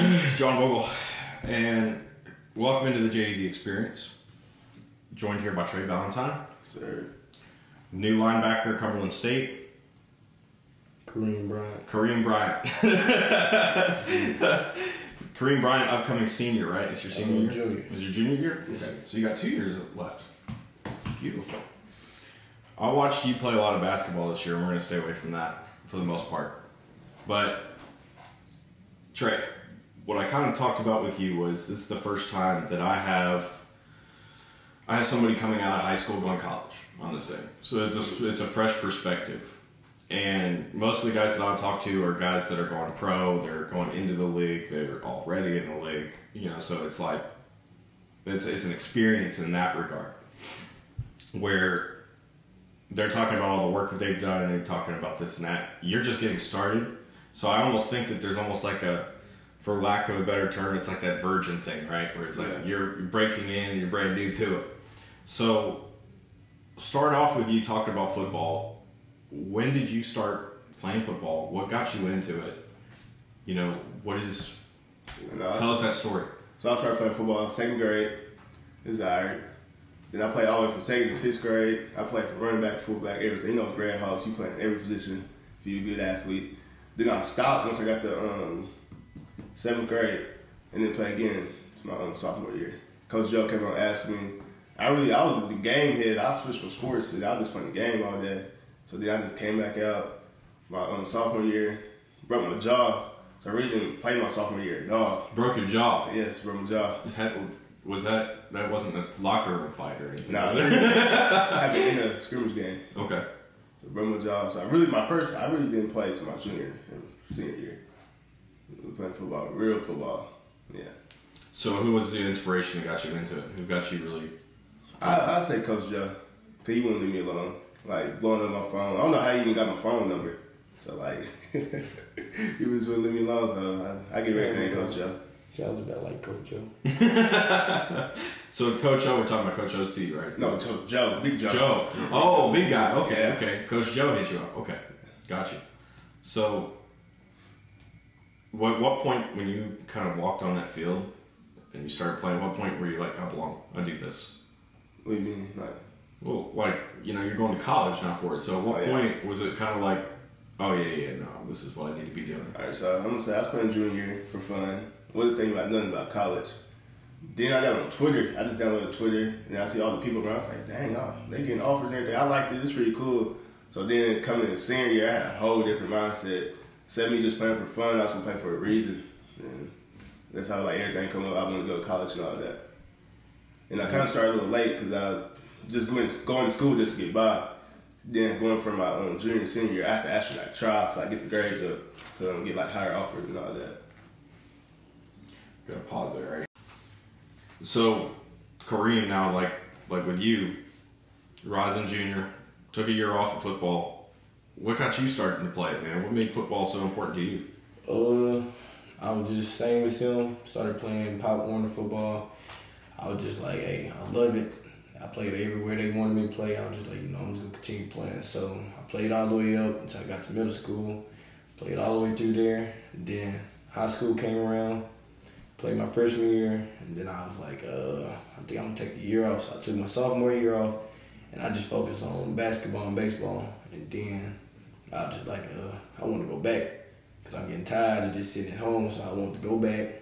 John Vogel, and welcome into the JDV experience. Joined here by Trey Ballentine, Sir. new linebacker, Cumberland State, Kareem Bryant. Kareem Bryant. Kareem Bryant, upcoming senior, right? It's your senior year? junior. Is your junior year? Yes, Okay. So you got two years left. Beautiful. I watched you play a lot of basketball this year, and we're going to stay away from that for the most part. But, Trey, what I kind of talked about with you was this is the first time that I have I have somebody coming out of high school going college on this thing. So it's a, it's a fresh perspective. And most of the guys that I talk to are guys that are going pro, they're going into the league, they're already in the league, you know, so it's like it's, it's an experience in that regard where they're talking about all the work that they've done and they're talking about this and that. You're just getting started. So I almost think that there's almost like a, for lack of a better term, it's like that virgin thing, right? Where it's like Yeah. you're breaking in, you're brand new to it. So start off with you talking about football. When did you start playing football? What got you into it? You know, what is, I tell us that story. So I started playing football in second grade. It was alright. Then I played all the way from second to sixth grade. I played for running back, fullback, everything. You know, Grand Hawks, you play in every position if you're a good athlete. Then I stopped once I got the. um, seventh grade and then play again to my own sophomore year. Coach Joe came on and asked me. I really, I was the game head. I switched from sports to I was just playing the game all day. So then I just came back out my um, sophomore year, broke my jaw. So I really didn't play my sophomore year at all. Broke your jaw. Yes, broke my jaw. Had- Was that, that wasn't a locker room fight or anything? Nah, it? I had in a scrimmage game. okay. Broke my jaw. So I really, my first, I really didn't play till my junior and senior year. Playing football, real football. Yeah. So who was the inspiration that got you into it? Who got you really? I I say Coach Joe, cause he wouldn't leave me alone. Like blowing up my phone. I don't know how he even got my phone number. So like, he was wouldn't leave me alone. So I, I give everything to Coach Joe. Sounds about like Coach Joe. So Coach O, we're talking about Coach OC, right? No, Coach Joe, Big Joe. Joe. Oh, big guy. Okay, okay. Coach Joe hit you up. Okay, got you. So, what what point when you kind of walked on that field and you started playing? What point were you like, I belong? I do this. What do you mean? Like, Well, like you know, you're going to college now for it. So, at what Oh, yeah. point was it kind of like, oh yeah, yeah, no, this is what I need to be doing? All right, so I'm gonna say I was playing junior year for fun. Wasn't thinking about nothing about college. Then I got on Twitter. I just downloaded Twitter, and I see all the people around. I was like, dang, oh, they getting offers and everything. I like this. It's pretty cool. So then coming in senior year, I had a whole different mindset. Instead of me just playing for fun, I was gonna for a reason. And that's how like everything come up. I want to go to college and all that. And I kind of started a little late because I was just going going to school just to get by. Then going from my um, junior senior year, I have to actually like try so I get the grades up to um, get like higher offers and all that. Gonna pause there, right? So, Kareem now, like like with you, rising junior, took a year off of football. What got you starting to play it, man? What made football so important to you? Uh, I was just same as him. Started playing Pop Warner football. I was just like, hey, I love it. I played everywhere they wanted me to play. I was just like, you know, I'm just gonna continue playing. So I played all the way up until I got to middle school. Played all the way through there. Then high school came around. Played my freshman year, and then I was like, uh, I think I'm gonna take a year off. So I took my sophomore year off, and I just focused on basketball and baseball. And then I was just like, uh, I want to go back because I'm getting tired of just sitting at home. So I want to go back.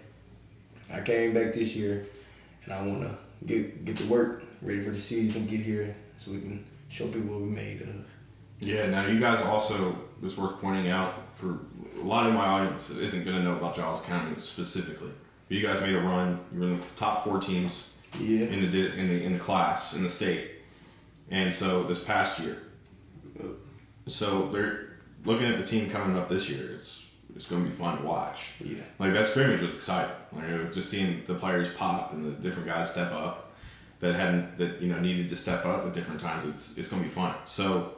I came back this year, and I want to get get to work, ready for the season, get here, so we can show people what we made of. Yeah. Now you guys also it's worth pointing out for a lot of my audience isn't going to know about Giles County specifically. But you guys made a run. You were in the top four teams Yeah. in the in the in the class in the state, and so this past year. So they're looking at the team coming up this year. It's it's going to be fun to watch. Yeah. Like that scrimmage was exciting. Like just seeing the players pop and the different guys step up that hadn't that you know needed to step up at different times. It's it's going to be fun. So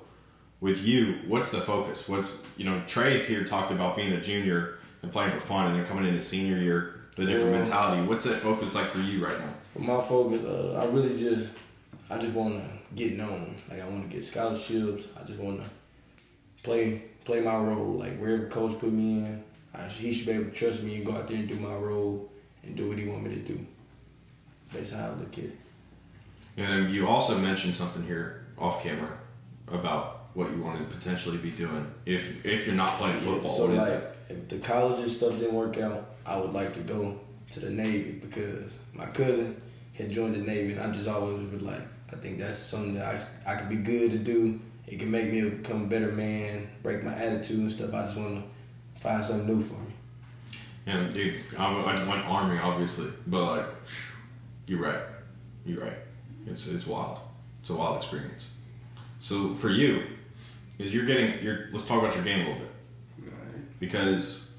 with you, what's the focus? What's you know Trey here talked about being a junior and playing for fun, and then coming into senior year, the different mentality. What's that focus like for you right now? For my focus, uh, I really just, I just want to get known. Like I want to get scholarships. I just want to play play my role. Like wherever coach put me in, I, he should be able to trust me and go out there and do my role and do what he want me to do. That's how I look at it. And you also mentioned something here off camera about what you want to potentially be doing if if you're not playing football. So what is like, it? if the college and stuff didn't work out, I would like to go to the Navy because my cousin had joined the Navy, and I just always was like, I think that's something that I I could be good to do. It can make me become a better man, break my attitude and stuff. I just want to find something new for me. And dude, I, I went army obviously, but like, you're right. You're right. It's it's wild. It's a wild experience. So for you, is you're getting you're let's talk about your game a little bit because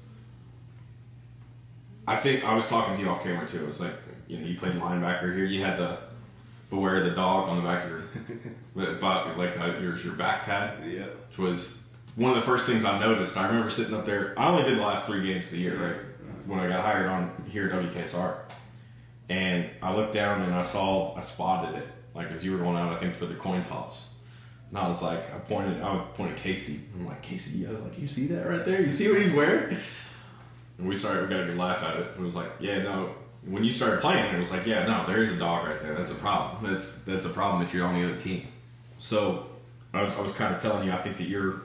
I think I was talking to you off camera too. It's like you know you played linebacker here. You had the beware the dog on the back of your but like uh, your your back pad, Yeah. which was one of the first things I noticed. I remember sitting up there. I only did the last three games of the year, right? When I got hired on here at WKSR, and I looked down and I saw I spotted it like as you were going out. I think for the coin toss. And I was like, I pointed, I pointed Casey. I'm like, Casey, I was like, you see that right there? You see what he's wearing? And we started, we got a good laugh at it. It was like, yeah, no. When you started playing, it was like, yeah, no, there is a dog right there. That's a problem. That's that's a problem if you're on the other team. So I was, I was kind of telling you, I think that you're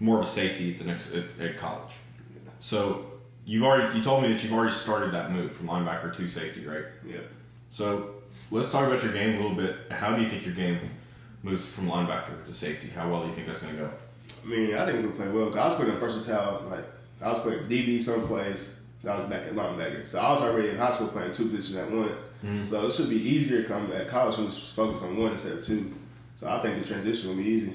more of a safety at the next at, at college. So you've already, you told me that you've already started that move from linebacker to safety, right? Yeah. So let's talk about your game a little bit. How do you think your game moves from linebacker to safety? How well do you think that's going to go? I mean, I think it's gonna play well. I was playing versatile. Like I was playing DB some plays. I was back at linebacker, so I was already in high school playing two positions at once. Mm-hmm. So it should be easier to come at college when just focus on one instead of two. So I think the transition will be easy.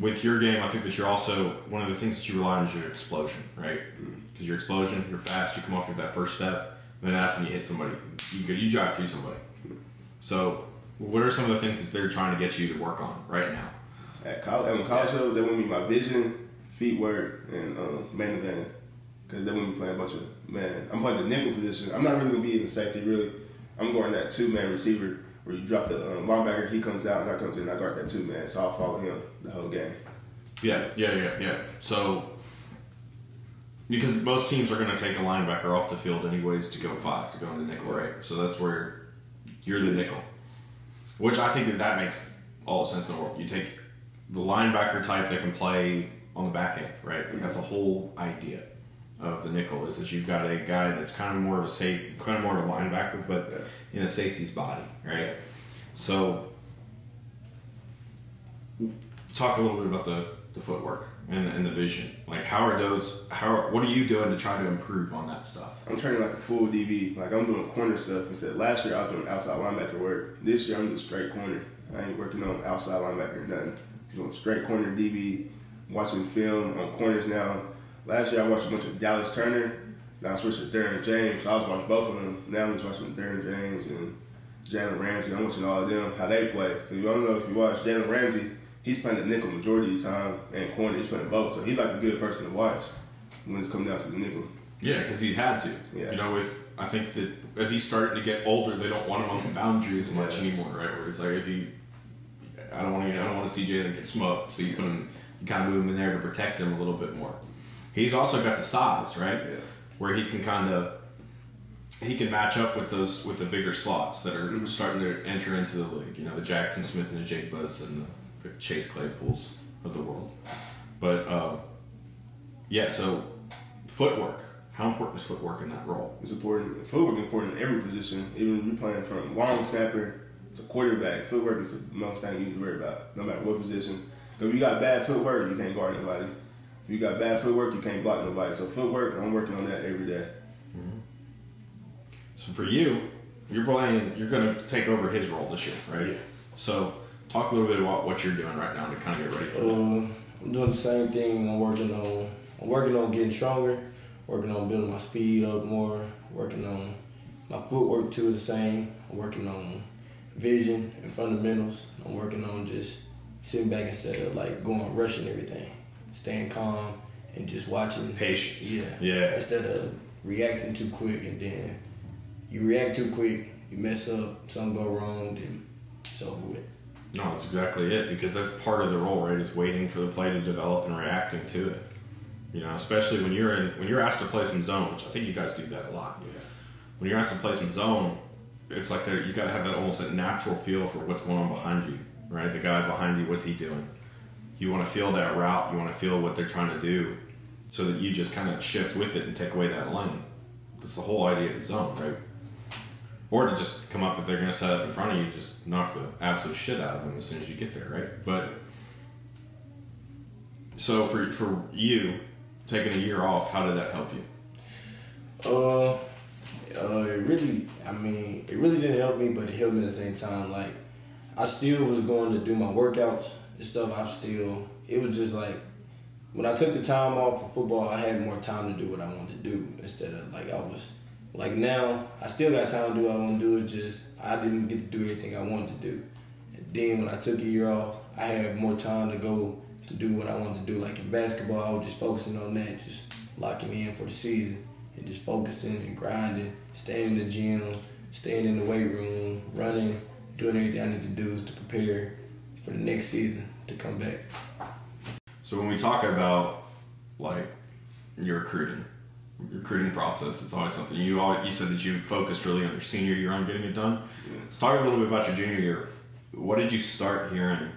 With your game, I think that you're also one of the things that you rely on is your explosion, right? Because your explosion, you're fast, you come off with that first step, and then that's when you hit somebody. You go, you drive through somebody. So, what are some of the things that they're trying to get you to work on right now? At college, at college level, they want me my vision, feet work, and um, man to man. Because they want me playing a bunch of man. I'm playing the nickel position. I'm not really gonna be in the safety really. I'm going that two man receiver where you drop the um, linebacker, he comes out, and I comes in, I guard that two man. So I'll follow him the whole game. Yeah, yeah, yeah, yeah. So, because most teams are going to take a linebacker off the field anyways to go five to go into nickel, right? So that's where you're the nickel, which I think that that makes all the sense in the world. You take the linebacker type that can play on the back end, right? Like that's the whole idea of the nickel is that you've got a guy that's kind of more of a safe, kind of more of a linebacker, but in a safety's body, right? So, talk a little bit about the, the footwork and the, and the vision. Like, how are those? How are, what are you doing to try to improve on that stuff? I'm training like a full DB. Like I'm doing corner stuff instead. Last year I was doing outside linebacker work. This year I'm doing straight corner. I ain't working on outside linebacker nothing. I'm doing straight corner DB. Watching film on corners now. Last year I watched a bunch of Dallas Turner. Now I switched to Derwin James. I was watching both of them. Now I'm just watching Derwin James and Jalen Ramsey. I'm watching all of them how they play. Cause you don't know if you watch Jalen Ramsey. He's playing the nickel majority of the time and corner. He's playing both. So he's like a good person to watch when it's coming down to the nickel. Yeah, because he's had to. Yeah. You know, with I think that as he's starting to get older, they don't want him on the boundary as much Yeah. anymore, right? Where it's like if you, I don't want to, I don't want to see Jalen get smoked, so you put him, you kind of move him in there to protect him a little bit more. He's also got the size, right? Yeah. Where he can kind of, he can match up with those with the bigger slots that are Mm-hmm. starting to enter into the league. You know, the Jackson Smith and the Jake Buzz and the, the Chase Claypools of the world. But uh, yeah, so footwork. How important is footwork in that role? It's important. Footwork is important in every position. Even if you're playing from long snapper to quarterback, footwork is the most thing you need to worry about, no matter what position. Because if you got bad footwork, you can't guard nobody. If you got bad footwork, you can't block nobody. So footwork, I'm working on that every day. So for you, you're playing. You're going to take over his role this year, right? Yeah. So talk a little bit about what you're doing right now to kind of get ready for that. Um, I'm doing the same thing. I'm working on. I'm working on getting stronger. Working on building my speed up more. Working on my footwork too. The same. I'm working on vision and fundamentals. I'm working on just sitting back instead of like going rushing everything. Staying calm and just watching. Patience. Yeah. Yeah. Instead of reacting too quick and then you react too quick, you mess up, something go wrong, then it's over with. No, that's exactly it because that's part of the role, right? Is waiting for the play to develop and reacting to it. You know, especially when you're in when you're asked to play some zone, which I think you guys do that a lot. Yeah. When you're asked to play some zone, it's like you got to have that almost that natural feel for what's going on behind you, right? The guy behind you, what's he doing? You want to feel that route. You want to feel what they're trying to do, so that you just kind of shift with it and take away that lane. That's the whole idea of zone, right? Or to just come up if they're going to set up in front of you, just knock the absolute shit out of them as soon as you get there, right? But so for for you taking a year off, how did that help you? Uh, uh, it really, I mean, it really didn't help me, but it helped me at the same time. Like, I still was going to do my workouts and stuff. I've still, it was just like, when I took the time off for football, I had more time to do what I wanted to do instead of like I was, like now, I still got time to do what I want to do. It's just I didn't get to do everything I wanted to do. And then when I took a year off, I had more time to go to do what I wanted to do. Like in basketball, I was just focusing on that, just locking in for the season and just focusing and grinding, staying in the gym, staying in the weight room, running, doing everything I need to do to prepare for the next season to come back. So when we talk about like your recruiting, recruiting process, it's always something you all you said that you focused really on your senior year on getting it done. Let's talk a little bit about your junior year. What did you start hearing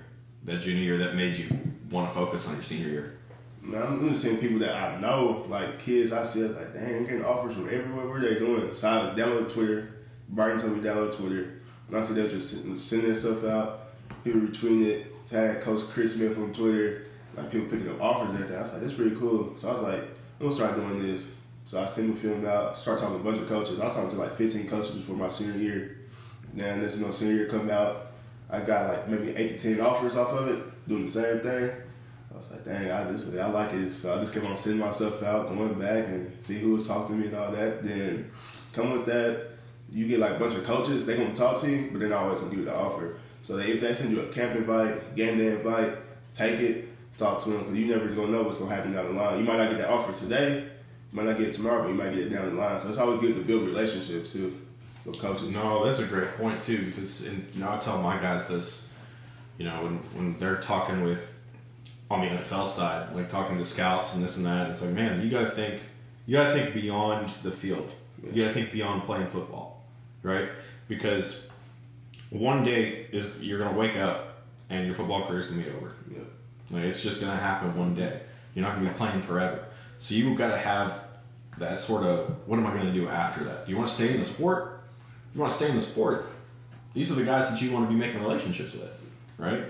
that junior year that made you want to focus on your senior year? Man, I'm just seeing people that I know, like kids I see, like, dang, I'm getting offers from everywhere. What are they doing? So I download Twitter. Brighton told me to download Twitter. And I see they're just sitting, sending stuff out. People retweeting it. Tag Coach Chris Smith on Twitter. Like people picking up offers and everything. I was like, that's pretty cool. So I was like, I'm gonna start doing this. So I sent the film out, start talking to a bunch of coaches. I was talking to like 15 coaches before my senior year. Then this you know senior year come out, I got like maybe eight to ten offers off of it, doing the same thing. I was like, dang, I just I like it. So I just kept on sending myself out, going back and see who was talking to me and all that. Then come with that, you get like a bunch of coaches, they gonna talk to you, but they're not always gonna give you the offer. So they, if they send you a camp invite, game day invite, take it, talk to them because you never gonna know what's gonna happen down the line. You might not get that offer today, you might not get it tomorrow, but you might get it down the line. So it's always good to build relationships too with coaches. No, that's a great point too because and, you know I tell my guys this, you know when when they're talking with on the NFL side, like talking to scouts and this and that, it's like man, you got to think you got to think beyond the field. You got to think beyond playing football, right? Because one day is you're gonna wake up and your football career is gonna be over. Yeah. Like it's just gonna happen one day. You're not gonna be playing forever. So you've got to have that sort of what am I gonna do after that? Do you want to stay in the sport? You want to stay in the sport. These are the guys that you want to be making relationships with, right?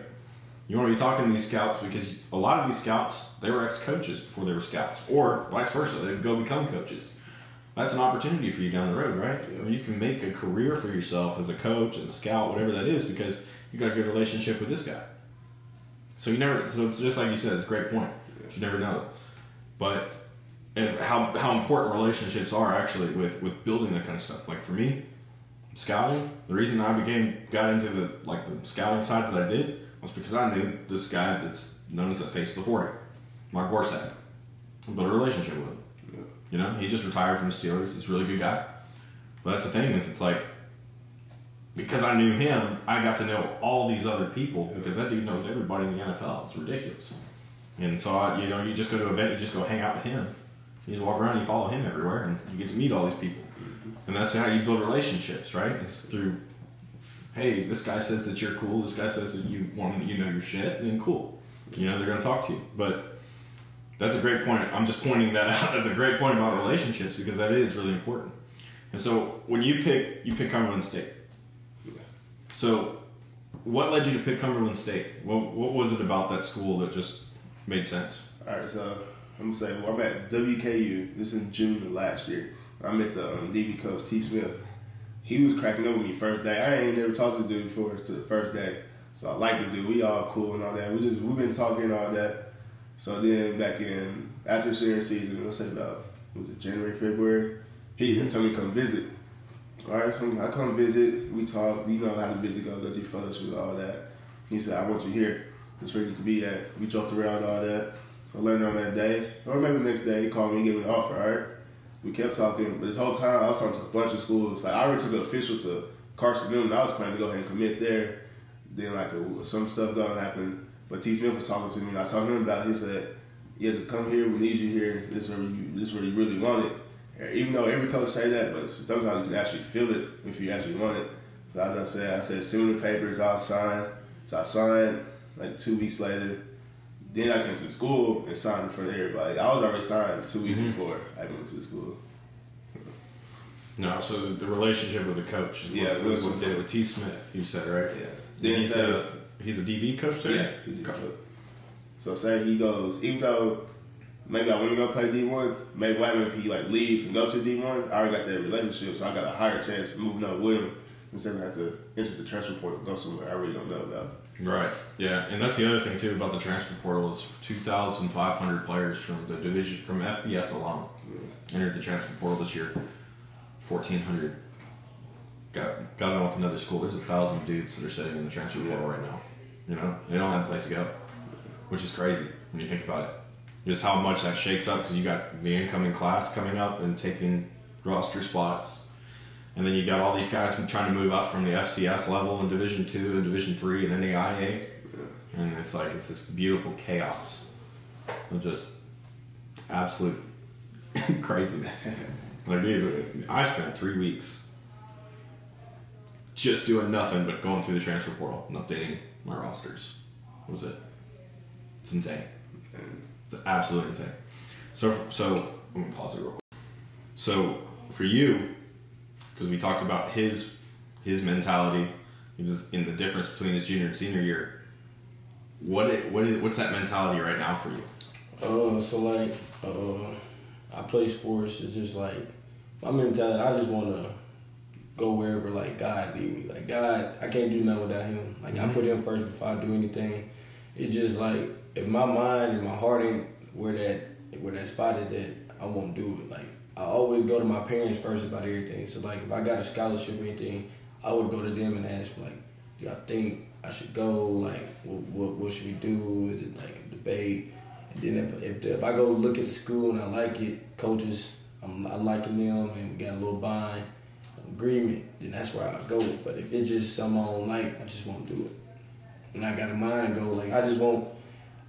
You want to be talking to these scouts because a lot of these scouts they were ex coaches before they were scouts, or vice versa. They go become coaches. That's an opportunity for you down the road, right? I mean, you can make a career for yourself as a coach, as a scout, whatever that is, because you got a good relationship with this guy. So you never. So it's just like you said. It's a great point. You never know, but how how important relationships are actually with with building that kind of stuff. Like for me, scouting. The reason I became got into the like the scouting side that I did was because I knew this guy that's known as the face of the forty, Mark Gorscak. I built a relationship with him. You know, he just retired from the Steelers. He's a really good guy. But that's the thing is, it's like because I knew him, I got to know all these other people because that dude knows everybody in the NFL. It's ridiculous. And so, I, you know, you just go to an event, you just go hang out with him. You just walk around, you follow him everywhere, and you get to meet all these people. And that's how you build relationships, right? It's through, hey, this guy says that you're cool. This guy says that you want you know your shit, and cool. You know they're gonna talk to you. But that's a great point. I'm just pointing that out. That's a great point about relationships because that is really important. And so when you pick, you pick Cumberland State. So, what led you to pick Cumberland State? What, what was it about that school that just made sense? All right, so I'm gonna say, well, I'm at WKU. This is in June of last year. I met the um, DB coach T. Smith. He was cracking up with me first day. I ain't never talked to this dude before to the first day, so I like this dude. We all cool and all that. We just we've been talking all that. So then back in after senior season, let's say about was it January February, he he told me to come visit. All right, so I come visit. We talk. We know how the visit goes. Go photos with all that. He said, "I want you here. That's where you to be at." We joked around all that. So learned on that day, or maybe the next day, he called me, and gave me an offer. All right, we kept talking, but this whole time I was talking to a bunch of schools. Like I already took an official to Carson Newman. I was planning to go ahead and commit there. Then like some stuff gonna happen, but T Smith was talking to me. and I told him about. it. He said, yeah, just come here. We need you here. This is where you, this is where you really want it. Even though every coach say that, but sometimes you can actually feel it if you actually want it. So as I said, I said send me the papers. I'll sign. So I signed. Like two weeks later, then I came to school and signed in front of everybody. I was already signed two weeks Mhm. before I went to school. No, so the relationship with the coach is Yeah, what, was it what was- did with T. Smith. You said right. Yeah. Then say, a he's a DB coach there. yeah. he did. So say he goes, even though maybe I want to go play D one, maybe what if he like leaves and go to D one? I already got that relationship, so I got a higher chance of moving up with him instead of have to enter the transfer portal and go somewhere I really don't know about. Right. Yeah, and that's the other thing too about the transfer portal is two thousand five hundred players from the division from FBS alone entered the transfer portal this year. Fourteen hundred. Got got on with another school. There's a thousand dudes that are sitting in the transfer portal right now. You know, they don't have a place to go, which is crazy when you think about it. Just how much that shakes up because you got the incoming class coming up and taking roster spots, and then you got all these guys trying to move up from the FCS level in Division Two and Division Three and then the IA, and it's like it's this beautiful chaos of just absolute craziness. Like, dude, I spent three weeks just doing nothing but going through the transfer portal and updating my rosters. What was it. It's insane. It's absolutely insane. So, so I'm gonna pause it real quick. So, for you, because we talked about his his mentality, in the difference between his junior and senior year. What it, what it, what's that mentality right now for you? Uh, so like, uh, I play sports. It's just like my mentality. I just want to go wherever like God lead me. Like God, I can't do nothing without Him. Like I mm-hmm. put Him first before I do anything. It's just like if my mind and my heart ain't where that where that spot is at, I won't do it. Like I always go to my parents first about everything. So like if I got a scholarship or anything, I would go to them and ask like, do y'all think I should go? Like what what, what should we do? Is it like a debate? And then if if, the, if I go look at the school and I like it, coaches, I'm I liking them and we got a little bond agreement, then that's where I go. But if it's just something I don't like, I just won't do it. And I got a mind go like I just want,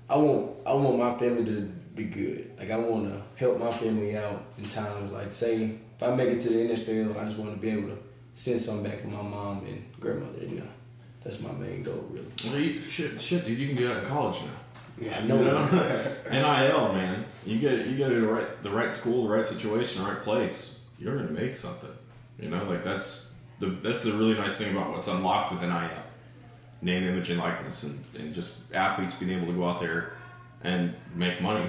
I want, I want my family to be good. Like I want to help my family out in times like say if I make it to the NFL, I just want to be able to send something back for my mom and grandmother. You know, that's my main goal really. Well, you, shit, shit, dude, you can do that in college now. Yeah, I You know. know? NIL, man. You get you get to the right the right school, the right situation, the right place. You're gonna make something. You know, like that's the that's the really nice thing about what's unlocked with NIL. Name, image, and likeness, and, and just athletes being able to go out there and make money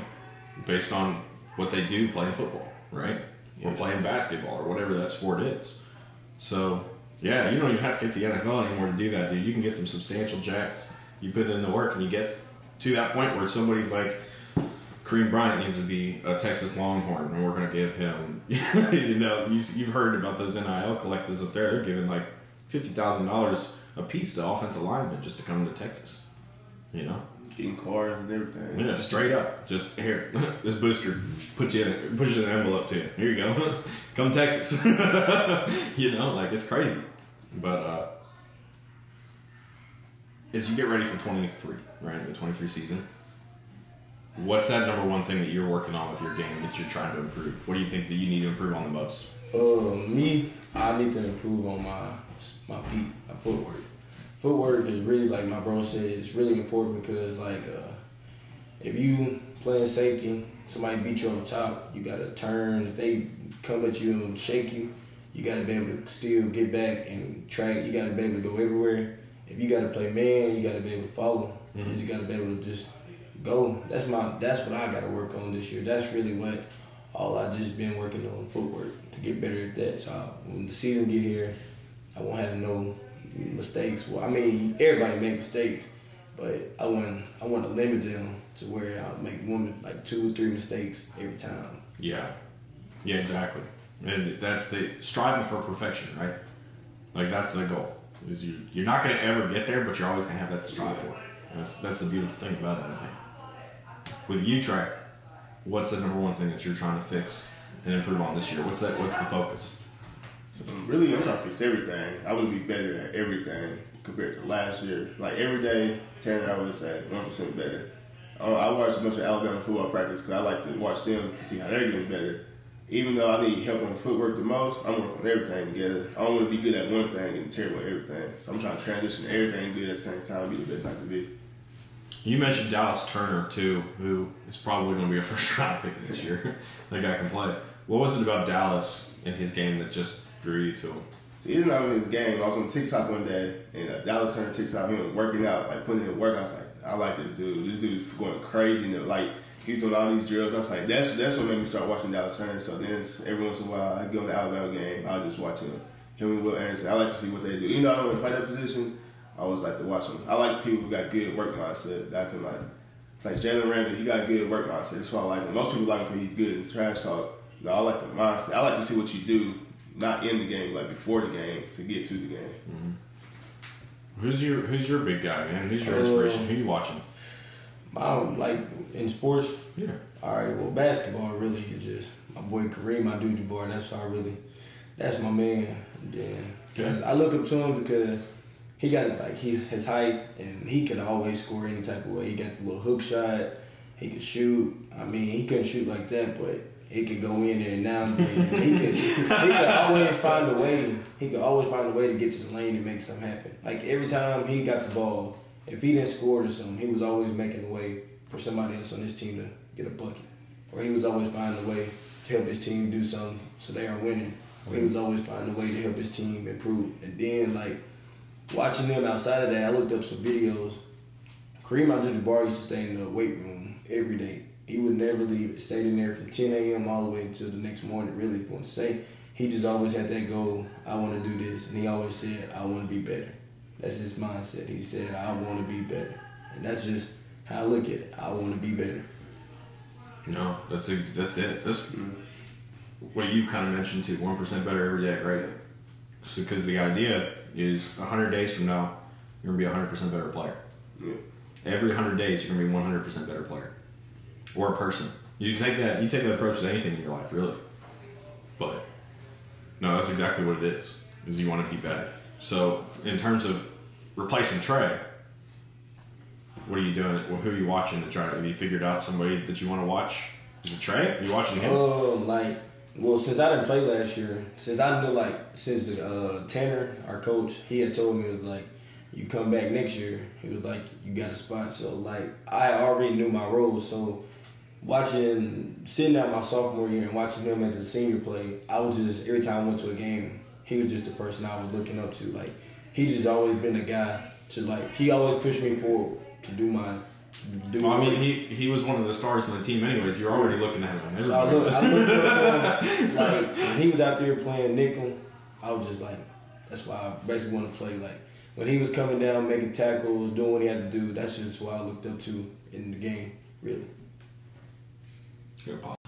based on what they do playing football, right? Or playing basketball or whatever that sport is. So yeah, you don't even have to get to the NFL anymore to do that, dude. You can get some substantial jacks. You put in the work and you get to that point where somebody's like, Kareem Bryant needs to be a Texas Longhorn, and we're going to give him, you know, you, you've heard about those NIL collectors up there. They're giving like fifty thousand dollars a piece to offensive linemen just to come to Texas. You know, Getting cars and everything. yeah, straight up. Just here, this booster put you in, puts you in an envelope to you. Here you go, come Texas. you know, like it's crazy, but uh, as you get ready for twenty three, right, the twenty three season. What's that number one thing that you're working on with your game that you're trying to improve? What do you think that you need to improve on the most? Uh, me, I need to improve on my my feet, my footwork. Footwork is really like my bro said. It's really important because like uh, if you playing safety, somebody beat you on the top, you gotta turn. If they come at you and shake you, you gotta be able to still get back and track. You gotta be able to go everywhere. If you gotta play man, you gotta be able to follow. Mhm. You gotta be able to just go. That's my. That's what I gotta work on this year. That's really what all I just been working on footwork to get better at that. So when the season get here, I won't have no mistakes. Well, I mean, everybody make mistakes, but I want I want to limit them to where I make one like two or three mistakes every time. Yeah, yeah, exactly. And that's the striving for perfection, right? Like that's the goal. Is you you're not to ever get there, but you're always to have that to strive for. That's that's the beautiful thing about it. I think. With you, Trey, what's the number one thing that you're trying to fix and improve on this year? What's that? What's the focus? Really, I'm trying to fix everything. I want to be better at everything compared to last year. Like every day, Tanner, I would say 1% better. Uh, I watch a bunch of Alabama football practice because I like to watch them to see how they're getting better. Even though I need help on footwork the most, I'm working on everything together. I don't want to be good at one thing and terrible at everything. So I'm trying to transition everything good at the same time, be the best I can be. You mentioned Dallas Turner too, who is probably going to be a first round pick this year. that guy can play. What was it about Dallas in his game that just drew you to him? So he's not in his game. I was on TikTok one day, and uh, Dallas Turner TikTok, he was working out, like putting in work. I was like, I like this dude. This dude's going crazy. And like he's doing all these drills. I was like, that's that's what made me start watching Dallas Turner. So then every once in a while, I go to the Alabama game. I'll just watch him. Him and Will Anderson. I like to see what they do. Even though I don't play that position, I always like to watch them. I like people who got good work mindset that I can like. Like Jalen Ramsey, he got good work mindset. That's why I like him. Most people like him because he's good in trash talk. No, I like the mindset. I like to see what you do, not in the game, like before the game, to get to the game. Who's your Who's your big guy, man? Who's your Uh, inspiration? Who you watching? Um, like in sports, Yeah. all right. Well, basketball really is just my boy Kareem Abdul-Jabbar. That's how I really, that's my man. And Then 'cause I look up to him because he got like he his height and he could always score any type of way. He got the little hook shot. He could shoot. I mean, he couldn't shoot like that, but he could go in there and now and then. he could he could always find a way. He could always find a way to get to the lane and make something happen. Like every time he got the ball, if he didn't score or something, he was always making a way for somebody else on his team to get a bucket. Or he was always finding a way to help his team do something so they are winning. Or he was always finding a way to help his team improve. And then like watching them outside of that, I looked up some videos. Kareem Abdul-Jabbar used to stay in the weight room every day. He would never leave. It stayed in there from 10 a.m. all the way until the next morning. Really, if you want to say, he just always had that goal. I want to do this, and he always said, "I want to be better." That's his mindset. He said, "I want to be better," and that's just how I look at it. I want to be better. No, that's ex- that's it. That's what you kind of mentioned too. One percent better every day, right? Because the idea is hundred days from now, you're gonna be a hundred percent better player. Yeah. Every hundred days, you're gonna be one hundred percent better player, or a person. You take that. You take that approach to anything in your life, really. But no, that's exactly what it is. Is you want to be better. So in terms of replacing Trey, what are you doing? Well, who are you watching to try? Have you figured out somebody that you want to watch? Is it Trey? Are you watching him? Um, like, well, since I didn't play last year, since I knew like since the uh, Tanner, our coach, he had told me like, you come back next year. He was like, you got a spot. So like, I already knew my role. So watching, sitting out my sophomore year and watching him as a senior play, I was just every time I went to a game, he was just the person I was looking up to. Like, he just always been the guy to like. He always pushed me forward to do my. Do Well, I mean, he he was one of the stars on the team, anyways. You're already looking at him. so I look, I looked up to him, like when he was out there playing nickel, I was just like, that's why I basically want to play. Like when he was coming down, making tackles, doing what he had to do, that's just why I looked up to in the game, really. Good pop.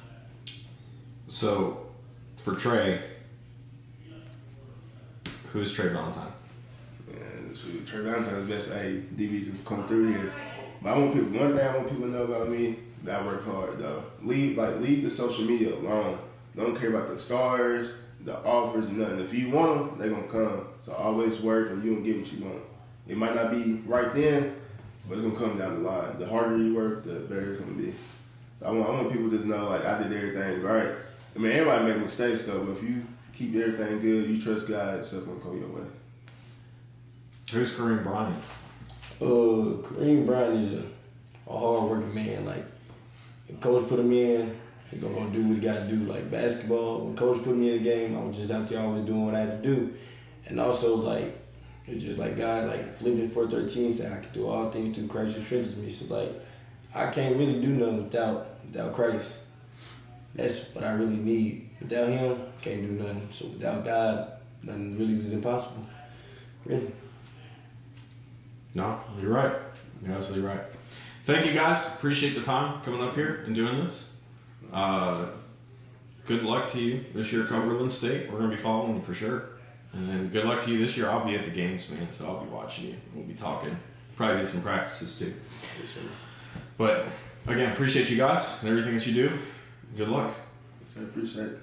So, for Trey, who's Trey Ballentine? And this was Trey Ballentine's best A DB to come through here. But I want people one thing I want people to know about me that I work hard though. Leave like leave the social media alone. Don't care about the stars, the offers, nothing. If you want them, they're gonna come. So always work and you gonna get what you want. It might not be right then, but it's gonna come down the line. The harder you work, the better it's gonna be. So I want, I want people to just know like I did everything right. I mean everybody make mistakes though, but if you keep everything good, you trust God, stuff gonna go your way. Who's Kareem Bryant? Uh, Kareem Bryant is a, a hard working man. Like, if coach put him in, he gonna go do what he got to do. Like basketball, when coach put me in the game, I was just out there always doing what I had to do. And also, like, it's just like God, like Philippians four thirteen said, I can do all things through Christ who strengthens me. So like, I can't really do nothing without without Christ. That's what I really need. Without Him, can't do nothing. So without God, nothing really was impossible. Really. No, you're right. You're absolutely right. Thank you guys. Appreciate the time coming up here and doing this. Uh, good luck to you this year, Cumberland State. We're gonna be following you for sure. And then good luck to you this year. I'll be at the games, man. So I'll be watching you. We'll be talking. Probably do some practices too. But again, appreciate you guys and everything that you do. Good luck. I appreciate it.